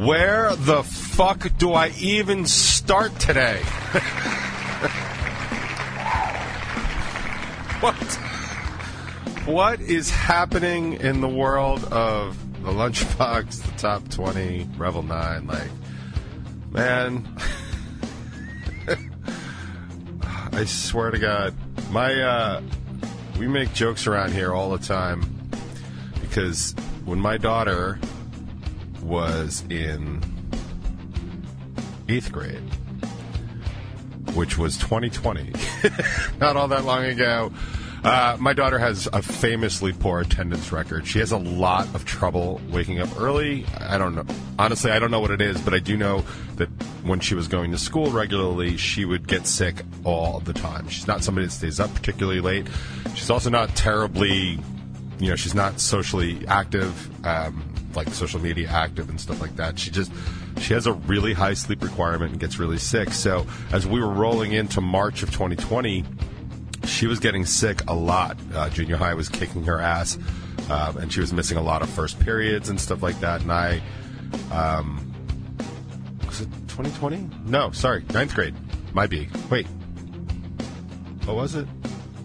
Where the fuck do I even start today? what? What is happening in the world of the Lunchbox, the Top 20, Revel 9? Like, man. I swear to God, my uh, we make jokes around here all the time because when my daughter was in eighth grade, which was 2020, not all that long ago. Uh, my daughter has a famously poor attendance record. She has a lot of trouble waking up early. I don't know. Honestly, I don't know what it is, but I do know that when she was going to school regularly, she would get sick all the time. She's not somebody that stays up particularly late. She's also not terribly, you know, she's not socially active, um, like social media active and stuff like that. She just, she has a really high sleep requirement and gets really sick. So as we were rolling into March of 2020, she was getting sick a lot. Uh, junior high was kicking her ass, um, and she was missing a lot of first periods and stuff like that. And I, um, was it 2020? No, sorry, ninth grade. Might be. Wait, what was it?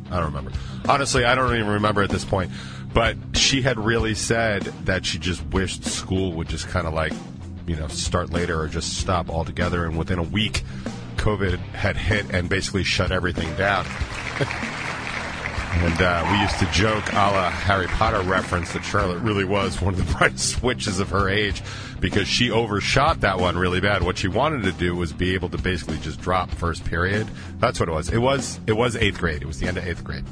I don't remember. Honestly, I don't even remember at this point. But she had really said that she just wished school would just kind of like, you know, start later or just stop altogether. And within a week, COVID had hit and basically shut everything down. and uh, we used to joke, a la Harry Potter reference, that Charlotte really was one of the brightest witches of her age because she overshot that one really bad. What she wanted to do was be able to basically just drop first period. That's what it was. It was it was eighth grade. It was the end of eighth grade.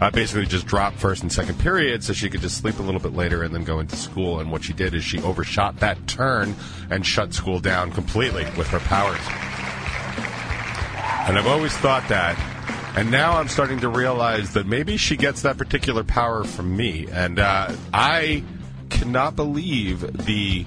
Uh, basically, just drop first and second period so she could just sleep a little bit later and then go into school. And what she did is she overshot that turn and shut school down completely with her powers. And I've always thought that. And now I'm starting to realize that maybe she gets that particular power from me. And uh, I cannot believe the,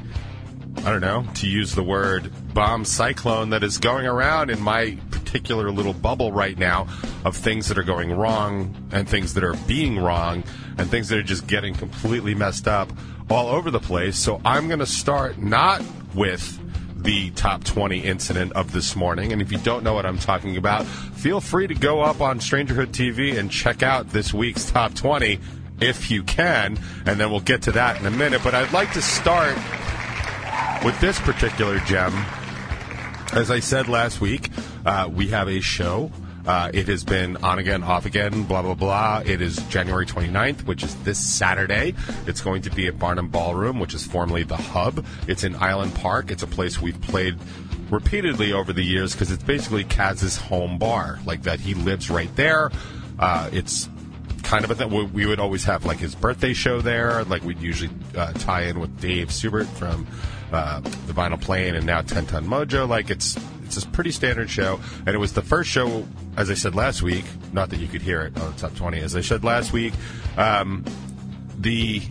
I don't know, to use the word bomb cyclone that is going around in my particular little bubble right now of things that are going wrong and things that are being wrong and things that are just getting completely messed up all over the place. So I'm going to start not with the top 20 incident of this morning. And if you don't know what I'm talking about, feel free to go up on Strangerhood TV and check out this week's top 20 if you can. And then we'll get to that in a minute. But I'd like to start with this particular gem. As I said last week, uh, we have a show uh, it has been on again, off again, blah, blah, blah. It is January 29th, which is this Saturday. It's going to be at Barnum Ballroom, which is formerly the Hub. It's in Island Park. It's a place we've played repeatedly over the years because it's basically Kaz's home bar. Like that, he lives right there. Uh, it's kind of a thing. We would always have like his birthday show there. Like we'd usually uh, tie in with Dave Subert from uh, the Vinyl Plane and now Ten Ton Mojo. Like it's it's a pretty standard show, and it was the first show, as I said last week. Not that you could hear it on the top twenty, as I said last week. Um, the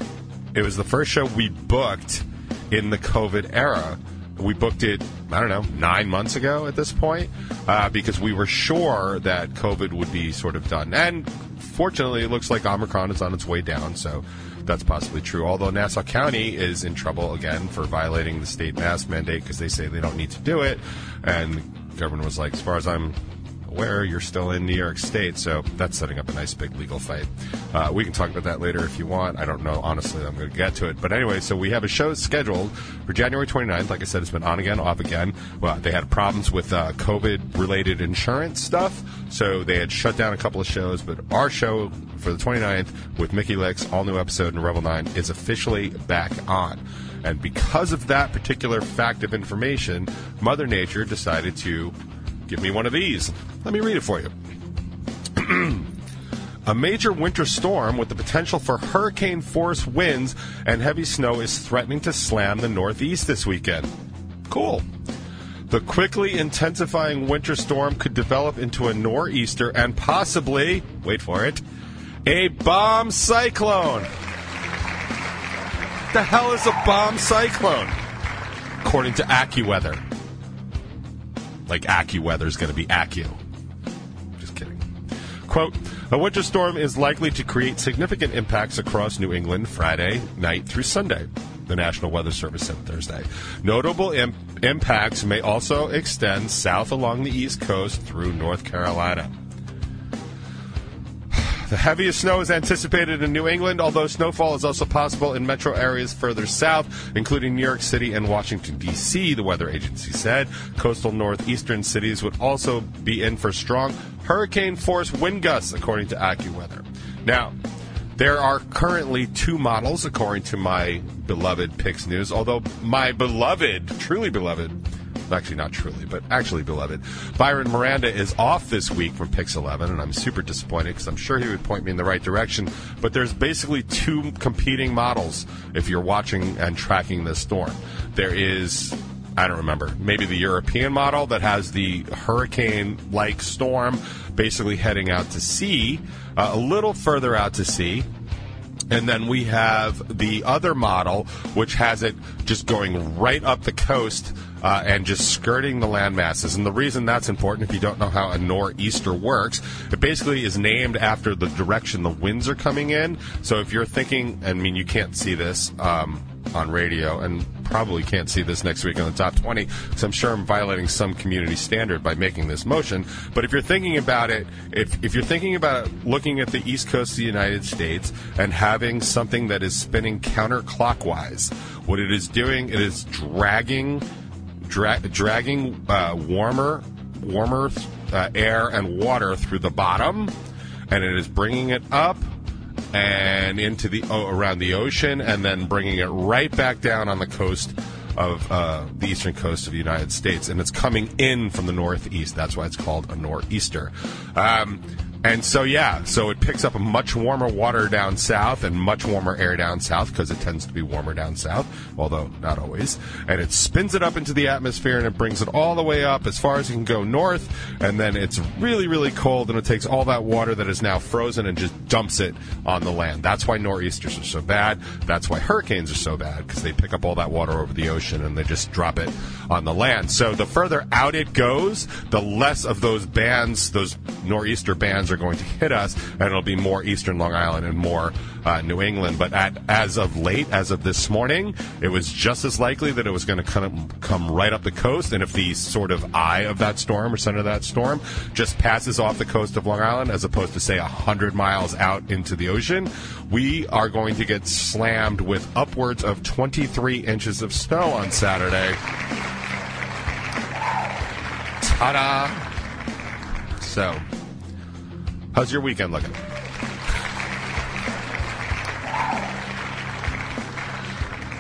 it was the first show we booked in the COVID era. We booked it, I don't know, nine months ago at this point, uh, because we were sure that COVID would be sort of done. And fortunately, it looks like Omicron is on its way down, so that's possibly true. Although Nassau County is in trouble again for violating the state mask mandate because they say they don't need to do it. And governor was like, as far as I'm aware, you're still in New York State. So that's setting up a nice big legal fight. Uh, we can talk about that later if you want. I don't know. Honestly, I'm going to get to it. But anyway, so we have a show scheduled for January 29th. Like I said, it's been on again, off again. Well, they had problems with uh, COVID related insurance stuff. So they had shut down a couple of shows. But our show for the 29th with Mickey Licks, all new episode in Revel 9, is officially back on. And because of that particular fact of information, Mother Nature decided to give me one of these. Let me read it for you. A major winter storm with the potential for hurricane force winds and heavy snow is threatening to slam the Northeast this weekend. Cool. The quickly intensifying winter storm could develop into a nor'easter and possibly, wait for it, a bomb cyclone. The hell is a bomb cyclone? According to AccuWeather. Like AccuWeather is going to be Accu. Just kidding. Quote, a winter storm is likely to create significant impacts across New England Friday night through Sunday. the National Weather Service said Thursday. Notable Im- impacts may also extend south along the East Coast through North Carolina. The heaviest snow is anticipated in New England, although snowfall is also possible in metro areas further south, including New York City and Washington, D.C., the weather agency said. Coastal northeastern cities would also be in for strong hurricane force wind gusts, according to AccuWeather. Now, there are currently two models, according to my beloved Pix News, although my beloved, truly beloved, actually not truly, but actually beloved. Byron Miranda is off this week from Pix 11, and I'm super disappointed because I'm sure he would point me in the right direction. But there's basically two competing models if you're watching and tracking this storm. There is I don't remember, maybe the European model that has the hurricane like storm basically heading out to sea, uh, a little further out to sea. And then we have the other model, which has it just going right up the coast uh, and just skirting the land masses. And the reason that's important, if you don't know how a nor'easter works, it basically is named after the direction the winds are coming in. So if you're thinking, I mean, you can't see this. Um, on radio and probably can't see this next week on the top 20 because I'm sure I'm violating some community standard by making this motion. But if you're thinking about it, if, if you're thinking about looking at the east coast of the United States and having something that is spinning counterclockwise, what it is doing, it is dragging, dra- dragging uh, warmer, warmer uh, air and water through the bottom, and it is bringing it up and into the around the ocean, and then bringing it right back down on the coast of uh, the eastern coast of the United States, and it's coming in from the northeast. That's why it's called a nor'easter. Um, and so, yeah, so it picks up a much warmer water down south and much warmer air down south because it tends to be warmer down south, although not always. And it spins it up into the atmosphere and it brings it all the way up as far as it can go north. And then it's really, really cold and it takes all that water that is now frozen and just dumps it on the land. That's why nor'easters are so bad. That's why hurricanes are so bad because they pick up all that water over the ocean and they just drop it on the land. So the further out it goes, the less of those bands, those nor'easter bands, are going to hit us, and it'll be more eastern Long Island and more uh, New England. But at, as of late, as of this morning, it was just as likely that it was going to come, come right up the coast. And if the sort of eye of that storm or center of that storm just passes off the coast of Long Island, as opposed to say a 100 miles out into the ocean, we are going to get slammed with upwards of 23 inches of snow on Saturday. Ta da! So, how's your weekend looking?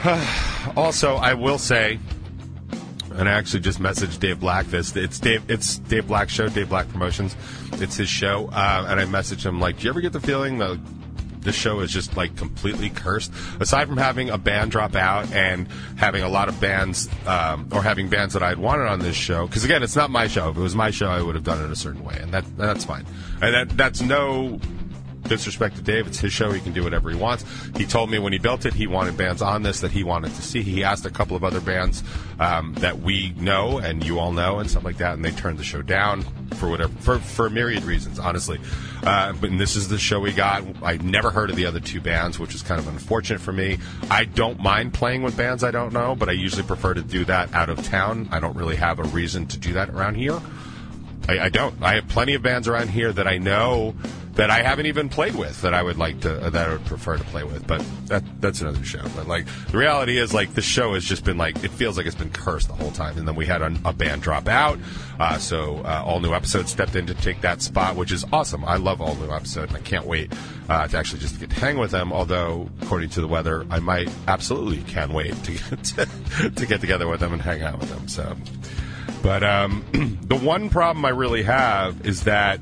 also, I will say, and I actually just messaged Dave Black this. It's Dave. It's Dave Black show. Dave Black Promotions. It's his show, uh, and I messaged him like, "Do you ever get the feeling that this show is just like completely cursed. Aside from having a band drop out and having a lot of bands, um, or having bands that I'd wanted on this show, because again, it's not my show. If it was my show, I would have done it a certain way, and that that's fine. And that that's no disrespect to Dave. It's his show. He can do whatever he wants. He told me when he built it, he wanted bands on this that he wanted to see. He asked a couple of other bands um, that we know and you all know and stuff like that, and they turned the show down for whatever for for a myriad reasons, honestly. Uh, but this is the show we got. I never heard of the other two bands, which is kind of unfortunate for me. I don't mind playing with bands I don't know, but I usually prefer to do that out of town. I don't really have a reason to do that around here. I, I don't. I have plenty of bands around here that I know that I haven't even played with that I would like to uh, that I would prefer to play with. But that that's another show. But like the reality is, like the show has just been like it feels like it's been cursed the whole time. And then we had a, a band drop out, uh, so uh, all new episodes stepped in to take that spot, which is awesome. I love all new episode, and I can't wait uh, to actually just get to hang with them. Although according to the weather, I might absolutely can wait to get to, to get together with them and hang out with them. So. But um, the one problem I really have is that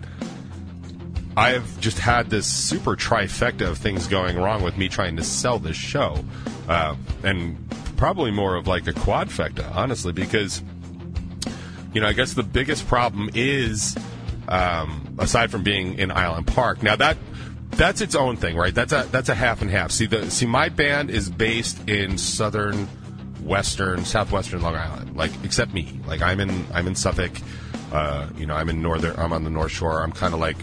I've just had this super trifecta of things going wrong with me trying to sell this show, uh, and probably more of like a quadfecta, honestly, because you know I guess the biggest problem is um, aside from being in Island Park. Now that that's its own thing, right? That's a that's a half and half. See the see my band is based in southern, western, southwestern Long Island, like except me. Like I'm in I'm in Suffolk. Uh, you know, I'm in northern. I'm on the North Shore. I'm kind of like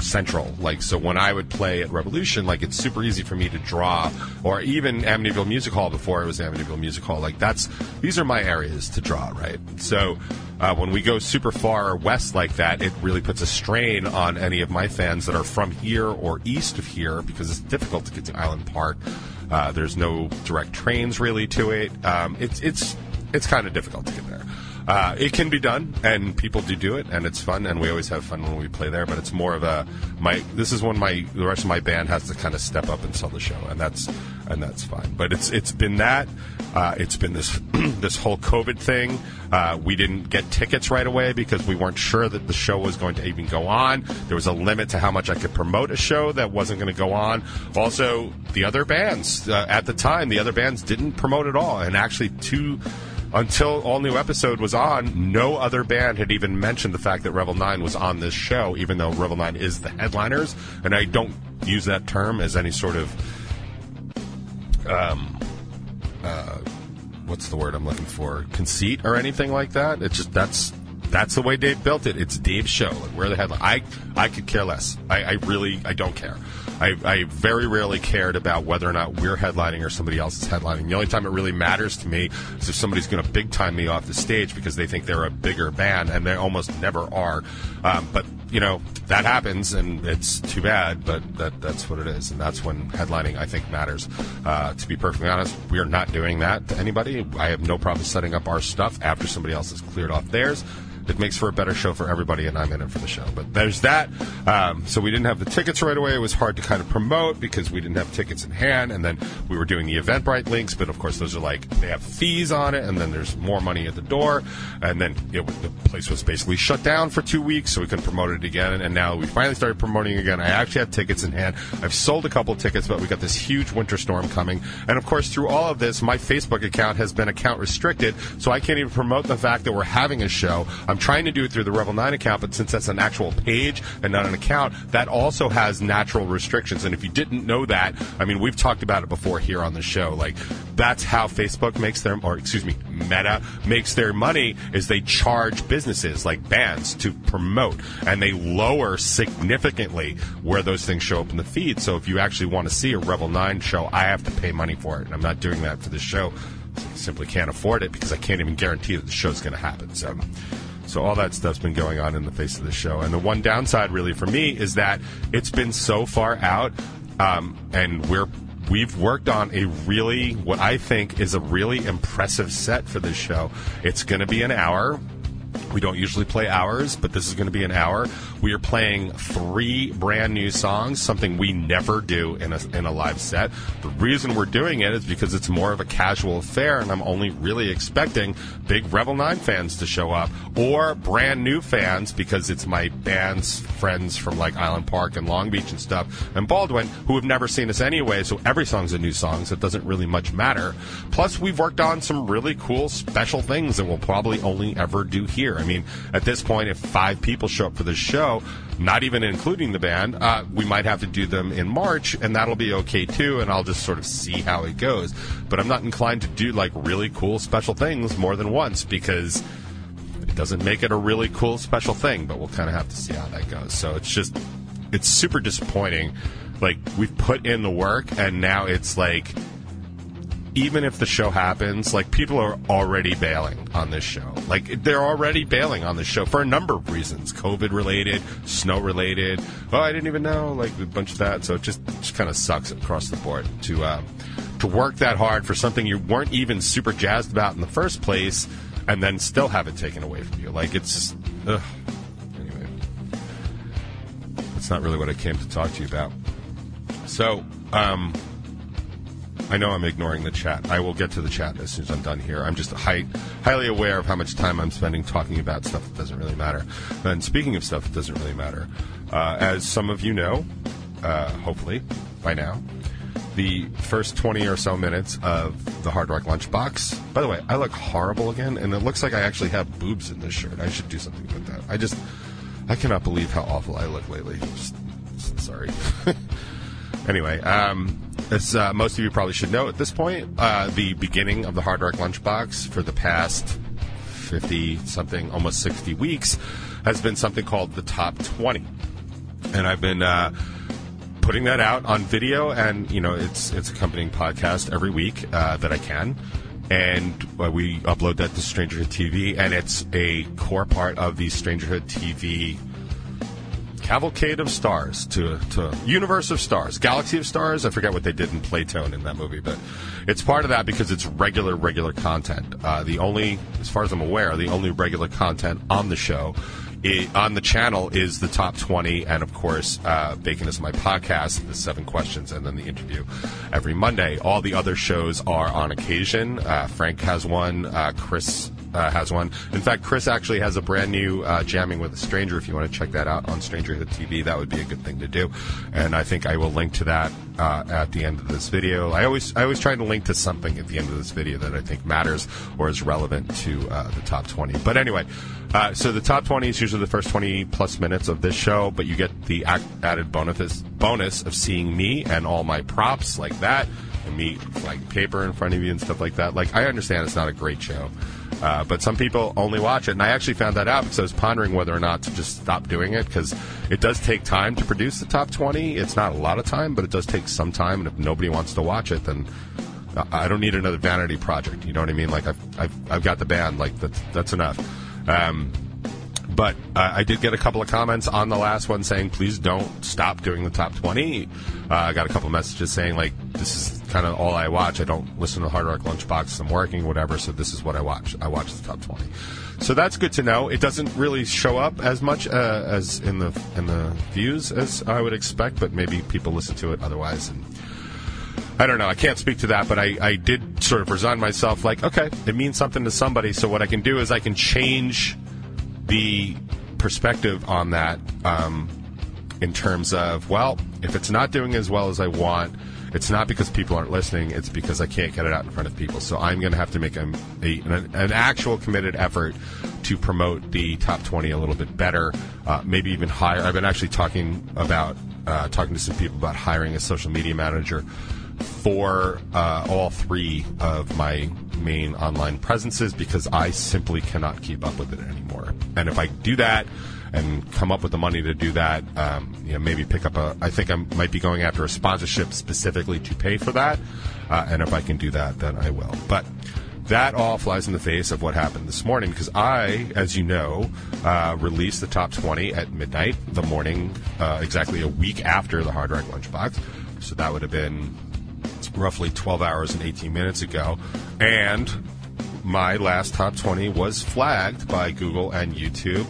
central. Like so, when I would play at Revolution, like it's super easy for me to draw, or even Amityville Music Hall before it was Amityville Music Hall. Like that's these are my areas to draw, right? So. Uh, when we go super far west like that, it really puts a strain on any of my fans that are from here or east of here because it's difficult to get to Island Park. Uh, there's no direct trains really to it. Um, it's it's it's kind of difficult to get there. Uh, it can be done, and people do do it, and it's fun, and we always have fun when we play there. But it's more of a my. This is when my the rest of my band has to kind of step up and sell the show, and that's and that's fine. But it's it's been that. Uh, it's been this this whole COVID thing. Uh, we didn't get tickets right away because we weren't sure that the show was going to even go on. There was a limit to how much I could promote a show that wasn't going to go on. Also, the other bands uh, at the time, the other bands didn't promote at all, and actually two until all new episode was on, no other band had even mentioned the fact that Revel 9 was on this show, even though Revel 9 is the headliners. And I don't use that term as any sort of, um, uh, what's the word I'm looking for? Conceit or anything like that. It's just, that's, that's the way Dave built it. It's Dave's show. Like, we're the headline. I, I could care less. I, I really, I don't care. I, I very rarely cared about whether or not we're headlining or somebody else is headlining. The only time it really matters to me is if somebody's going to big time me off the stage because they think they're a bigger band, and they almost never are. Um, but you know that happens, and it's too bad. But that that's what it is, and that's when headlining I think matters. Uh, to be perfectly honest, we are not doing that to anybody. I have no problem setting up our stuff after somebody else has cleared off theirs it makes for a better show for everybody, and I'm in it for the show. But there's that. Um, so we didn't have the tickets right away. It was hard to kind of promote because we didn't have tickets in hand, and then we were doing the Eventbrite links, but of course those are like they have fees on it, and then there's more money at the door, and then it, the place was basically shut down for two weeks, so we couldn't promote it again. And now we finally started promoting again. I actually have tickets in hand. I've sold a couple tickets, but we got this huge winter storm coming, and of course through all of this, my Facebook account has been account restricted, so I can't even promote the fact that we're having a show. I'm trying to do it through the Rebel 9 account, but since that's an actual page and not an account, that also has natural restrictions. And if you didn't know that, I mean, we've talked about it before here on the show. Like, that's how Facebook makes their, or excuse me, Meta makes their money is they charge businesses like bands to promote and they lower significantly where those things show up in the feed. So if you actually want to see a Rebel 9 show, I have to pay money for it. And I'm not doing that for this show. I simply can't afford it because I can't even guarantee that the show's going to happen. So so all that stuff's been going on in the face of the show. And the one downside, really, for me, is that it's been so far out, um, and we're we've worked on a really what I think is a really impressive set for this show. It's going to be an hour. We don't usually play hours, but this is going to be an hour. We are playing three brand new songs, something we never do in a, in a live set. The reason we're doing it is because it's more of a casual affair, and I'm only really expecting big Rebel 9 fans to show up, or brand new fans, because it's my band's friends from like Island Park and Long Beach and stuff, and Baldwin, who have never seen us anyway, so every song's a new song, so it doesn't really much matter. Plus, we've worked on some really cool special things that we'll probably only ever do here. I mean, at this point, if five people show up for the show, not even including the band, uh, we might have to do them in March, and that'll be okay too. And I'll just sort of see how it goes. But I'm not inclined to do like really cool special things more than once because it doesn't make it a really cool special thing. But we'll kind of have to see how that goes. So it's just it's super disappointing. Like we've put in the work, and now it's like even if the show happens, like people are already bailing on this show. Like they're already bailing on this show for a number of reasons, COVID related, snow related. Oh, I didn't even know, like a bunch of that. So it just just kind of sucks across the board to uh, to work that hard for something you weren't even super jazzed about in the first place, and then still have it taken away from you. Like it's just, ugh. anyway. That's not really what I came to talk to you about. So. Um, I know I'm ignoring the chat. I will get to the chat as soon as I'm done here. I'm just high, highly aware of how much time I'm spending talking about stuff that doesn't really matter. And speaking of stuff that doesn't really matter, uh, as some of you know, uh, hopefully by now, the first 20 or so minutes of the Hard Rock Lunchbox. By the way, I look horrible again, and it looks like I actually have boobs in this shirt. I should do something with that. I just, I cannot believe how awful I look lately. Just, sorry. anyway, um, as uh, most of you probably should know at this point, uh, the beginning of the Hard Rock Lunchbox for the past 50 something, almost 60 weeks, has been something called the Top 20. and I've been uh, putting that out on video, and you know, it's it's accompanying podcast every week uh, that I can. And uh, we upload that to Strangerhood TV, and it's a core part of the Strangerhood TV cavalcade of stars to to universe of stars, galaxy of stars. I forget what they did in Playtone in that movie, but it's part of that because it's regular regular content. Uh, the only, as far as I'm aware, the only regular content on the show. i on the channel is the top 20, and of course, uh, Bacon is my podcast, the seven questions, and then the interview every Monday. All the other shows are on occasion. Uh, Frank has one, uh, Chris uh, has one. In fact, Chris actually has a brand new uh, Jamming with a Stranger. If you want to check that out on Stranger Strangerhood TV, that would be a good thing to do. And I think I will link to that uh, at the end of this video. I always I always try to link to something at the end of this video that I think matters or is relevant to uh, the top 20. But anyway, uh, so the top 20 is usually the first 20 plus minutes of this show, but you get the added bonus bonus of seeing me and all my props like that and me like paper in front of you and stuff like that. Like I understand it's not a great show. Uh, but some people only watch it, and I actually found that out because I was pondering whether or not to just stop doing it because it does take time to produce the top 20. It's not a lot of time, but it does take some time, and if nobody wants to watch it, then I don't need another vanity project. You know what I mean? Like I've I've, I've got the band. Like that's that's enough. Um, but uh, I did get a couple of comments on the last one saying, please don't stop doing the top 20. Uh, I got a couple messages saying, like, this is kind of all I watch. I don't listen to Hard Rock Lunchbox. I'm working, whatever, so this is what I watch. I watch the top 20. So that's good to know. It doesn't really show up as much uh, as in the in the views as I would expect, but maybe people listen to it otherwise. And I don't know. I can't speak to that, but I, I did sort of resign myself like, okay, it means something to somebody. So what I can do is I can change the perspective on that um, in terms of, well, if it's not doing as well as I want, it's not because people aren't listening. It's because I can't get it out in front of people. So I'm going to have to make a, a, an, actual committed effort to promote the top 20 a little bit better, uh, maybe even higher. I've been actually talking about uh, talking to some people about hiring a social media manager for uh, all three of my main online presences because I simply cannot keep up with it anymore. And if I do that and come up with the money to do that, um, you know, maybe pick up a. I think I might be going after a sponsorship specifically to pay for that. Uh, and if I can do that, then I will. But that all flies in the face of what happened this morning because I, as you know, uh, released the top 20 at midnight the morning, uh, exactly a week after the Hard Rock Lunchbox. So that would have been roughly 12 hours and 18 minutes ago. And my last top 20 was flagged by Google and YouTube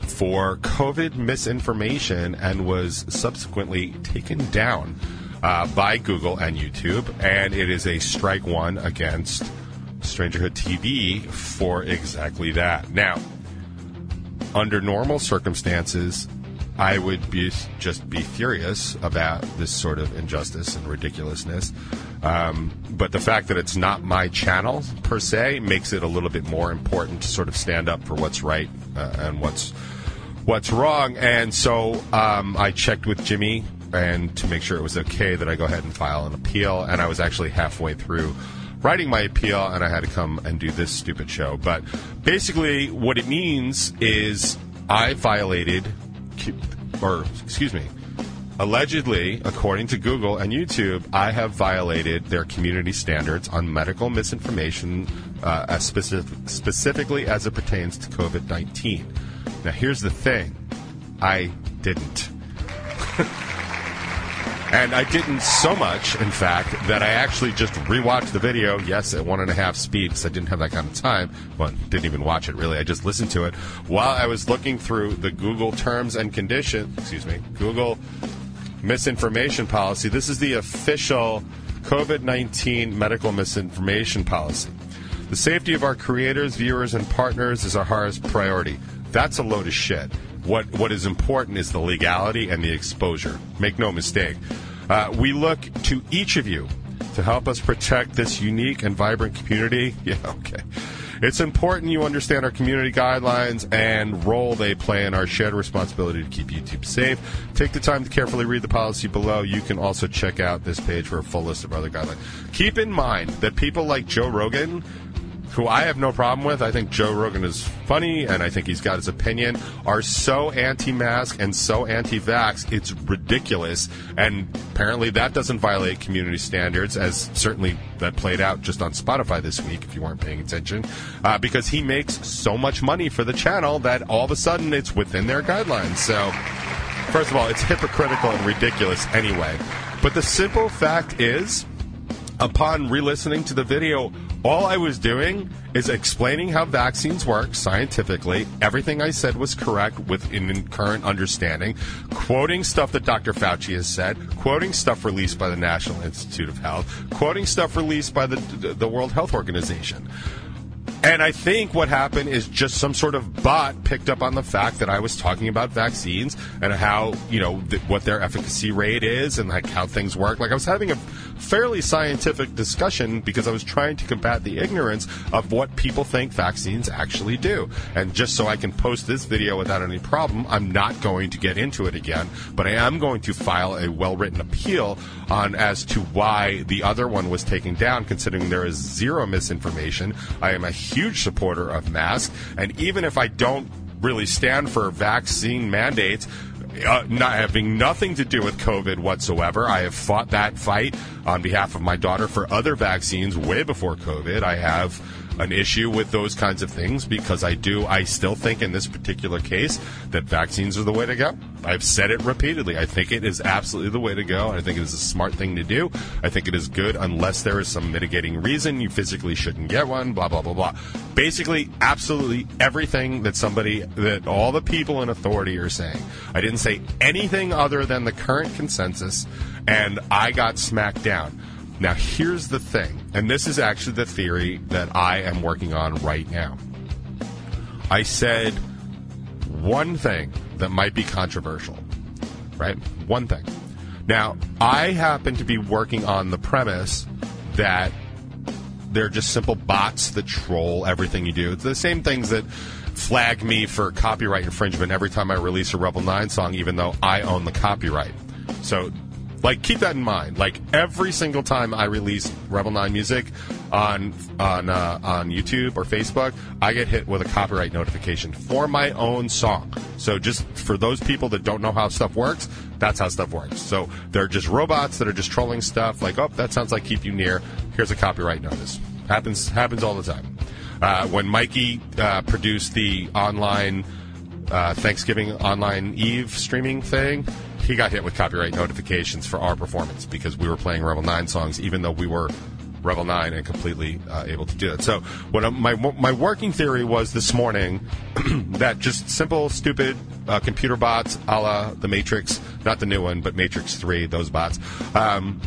for COVID misinformation and was subsequently taken down uh, by Google and YouTube. And it is a strike one against Strangerhood TV for exactly that. Now, under normal circumstances, I would be just be furious about this sort of injustice and ridiculousness. Um, but the fact that it's not my channel per se makes it a little bit more important to sort of stand up for what's right uh, and what's what's wrong. And so um, I checked with Jimmy and to make sure it was okay that I go ahead and file an appeal. And I was actually halfway through writing my appeal, and I had to come and do this stupid show. But basically, what it means is I violated or excuse me, allegedly, according to Google and YouTube, I have violated their community standards on medical misinformation, uh, as specific, specifically as it pertains to COVID 19. Now, here's the thing I didn't. And I didn't so much, in fact, that I actually just rewatched the video, yes, at one and a half speed, because I didn't have that kind of time. Well, didn't even watch it, really. I just listened to it while I was looking through the Google terms and conditions, excuse me, Google misinformation policy. This is the official COVID 19 medical misinformation policy. The safety of our creators, viewers, and partners is our highest priority. That's a load of shit. What what is important is the legality and the exposure. Make no mistake. Uh, we look to each of you to help us protect this unique and vibrant community. Yeah, okay. It's important you understand our community guidelines and role they play in our shared responsibility to keep YouTube safe. Take the time to carefully read the policy below. You can also check out this page for a full list of other guidelines. Keep in mind that people like Joe Rogan who I have no problem with, I think Joe Rogan is funny and I think he's got his opinion, are so anti mask and so anti vax, it's ridiculous. And apparently that doesn't violate community standards, as certainly that played out just on Spotify this week, if you weren't paying attention, uh, because he makes so much money for the channel that all of a sudden it's within their guidelines. So, first of all, it's hypocritical and ridiculous anyway. But the simple fact is, upon re listening to the video, all I was doing is explaining how vaccines work scientifically. Everything I said was correct within current understanding, quoting stuff that Dr. Fauci has said, quoting stuff released by the National Institute of Health, quoting stuff released by the, the World Health Organization. And I think what happened is just some sort of bot picked up on the fact that I was talking about vaccines and how, you know, th- what their efficacy rate is and like how things work. Like I was having a fairly scientific discussion because I was trying to combat the ignorance of what people think vaccines actually do. And just so I can post this video without any problem, I'm not going to get into it again, but I am going to file a well-written appeal on as to why the other one was taken down considering there is zero misinformation. I am a huge supporter of masks, and even if I don't really stand for vaccine mandates, uh, not having nothing to do with COVID whatsoever. I have fought that fight on behalf of my daughter for other vaccines way before COVID. I have an issue with those kinds of things because I do, I still think in this particular case that vaccines are the way to go. I've said it repeatedly. I think it is absolutely the way to go. I think it is a smart thing to do. I think it is good unless there is some mitigating reason you physically shouldn't get one, blah, blah, blah, blah. Basically, absolutely everything that somebody, that all the people in authority are saying. I didn't say anything other than the current consensus, and I got smacked down. Now, here's the thing, and this is actually the theory that I am working on right now. I said one thing that might be controversial, right? One thing. Now, I happen to be working on the premise that they're just simple bots that troll everything you do. It's the same things that flag me for copyright infringement every time I release a Rebel 9 song, even though I own the copyright. So like, keep that in mind. Like every single time I release Rebel Nine music on on uh, on YouTube or Facebook, I get hit with a copyright notification for my own song. So just for those people that don't know how stuff works, that's how stuff works. So they're just robots that are just trolling stuff. Like, oh, that sounds like Keep You Near. Here's a copyright notice. Happens happens all the time. Uh, when Mikey uh, produced the online uh, Thanksgiving online Eve streaming thing, he got hit with copyright notifications for our performance because we were playing Rebel Nine songs, even though we were Rebel Nine and completely uh, able to do it. So, what I'm, my my working theory was this morning that just simple, stupid uh, computer bots, a la the Matrix, not the new one, but Matrix Three, those bots. Um,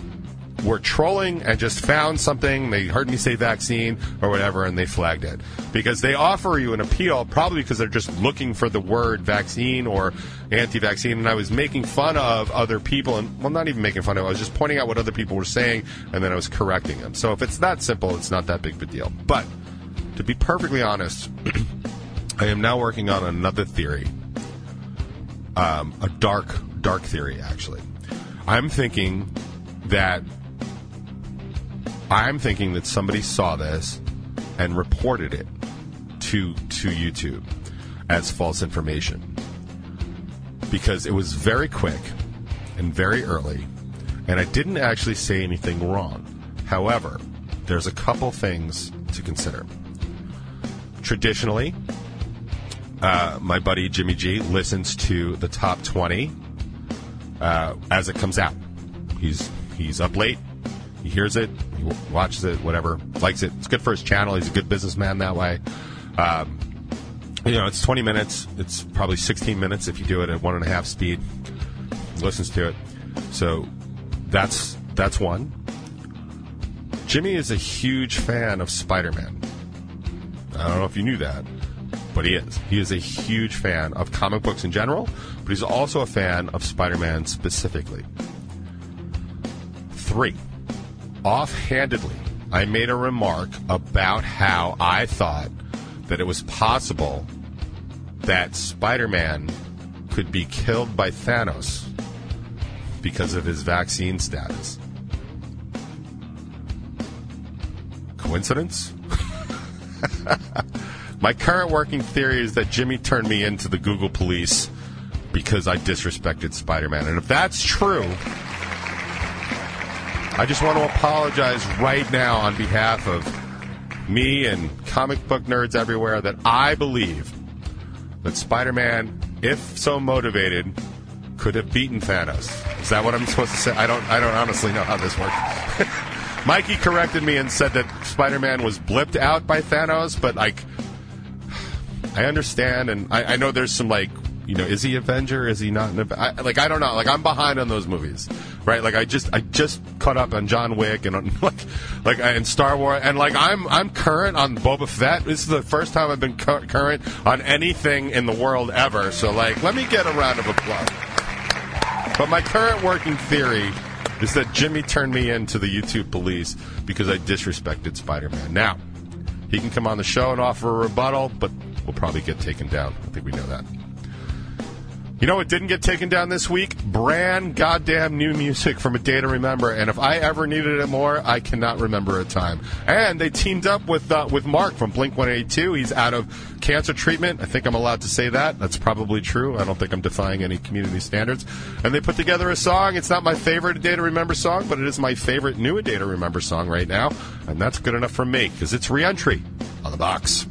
were trolling and just found something. They heard me say vaccine or whatever, and they flagged it because they offer you an appeal probably because they're just looking for the word vaccine or anti-vaccine. And I was making fun of other people, and well, not even making fun of. I was just pointing out what other people were saying, and then I was correcting them. So if it's that simple, it's not that big of a deal. But to be perfectly honest, I am now working on another theory, um, a dark, dark theory actually. I'm thinking that I'm thinking that somebody saw this and reported it to to YouTube as false information because it was very quick and very early, and I didn't actually say anything wrong. However, there's a couple things to consider. Traditionally, uh, my buddy Jimmy G listens to the top 20 uh, as it comes out. He's he's up late, he hears it, he watches it, whatever, likes it. It's good for his channel. He's a good businessman that way. Um, you know, it's 20 minutes. It's probably 16 minutes if you do it at one and a half speed. Listens to it. So that's that's one. Jimmy is a huge fan of Spider-Man. I don't know if you knew that, but he is. He is a huge fan of comic books in general, but he's also a fan of Spider-Man specifically. Three offhandedly, I made a remark about how I thought that it was possible that Spider Man could be killed by Thanos because of his vaccine status. Coincidence? My current working theory is that Jimmy turned me into the Google police because I disrespected Spider Man. And if that's true, I just want to apologize right now on behalf of me and comic book nerds everywhere that I believe that Spider Man, if so motivated, could have beaten Thanos. Is that what I'm supposed to say? I don't I don't honestly know how this works. Mikey corrected me and said that Spider Man was blipped out by Thanos, but like I understand and I, I know there's some like you know, is he Avenger? Is he not? An, I, like I don't know. Like I'm behind on those movies, right? Like I just I just caught up on John Wick and on, like like and Star Wars and like I'm I'm current on Boba Fett. This is the first time I've been cu- current on anything in the world ever. So like, let me get a round of applause. But my current working theory is that Jimmy turned me into the YouTube police because I disrespected Spider-Man. Now he can come on the show and offer a rebuttal, but we'll probably get taken down. I think we know that. You know what didn't get taken down this week? Brand goddamn new music from A Day to Remember. And if I ever needed it more, I cannot remember a time. And they teamed up with uh, with Mark from Blink 182. He's out of cancer treatment. I think I'm allowed to say that. That's probably true. I don't think I'm defying any community standards. And they put together a song. It's not my favorite A Day to Remember song, but it is my favorite new A Day to Remember song right now. And that's good enough for me because it's reentry on the box.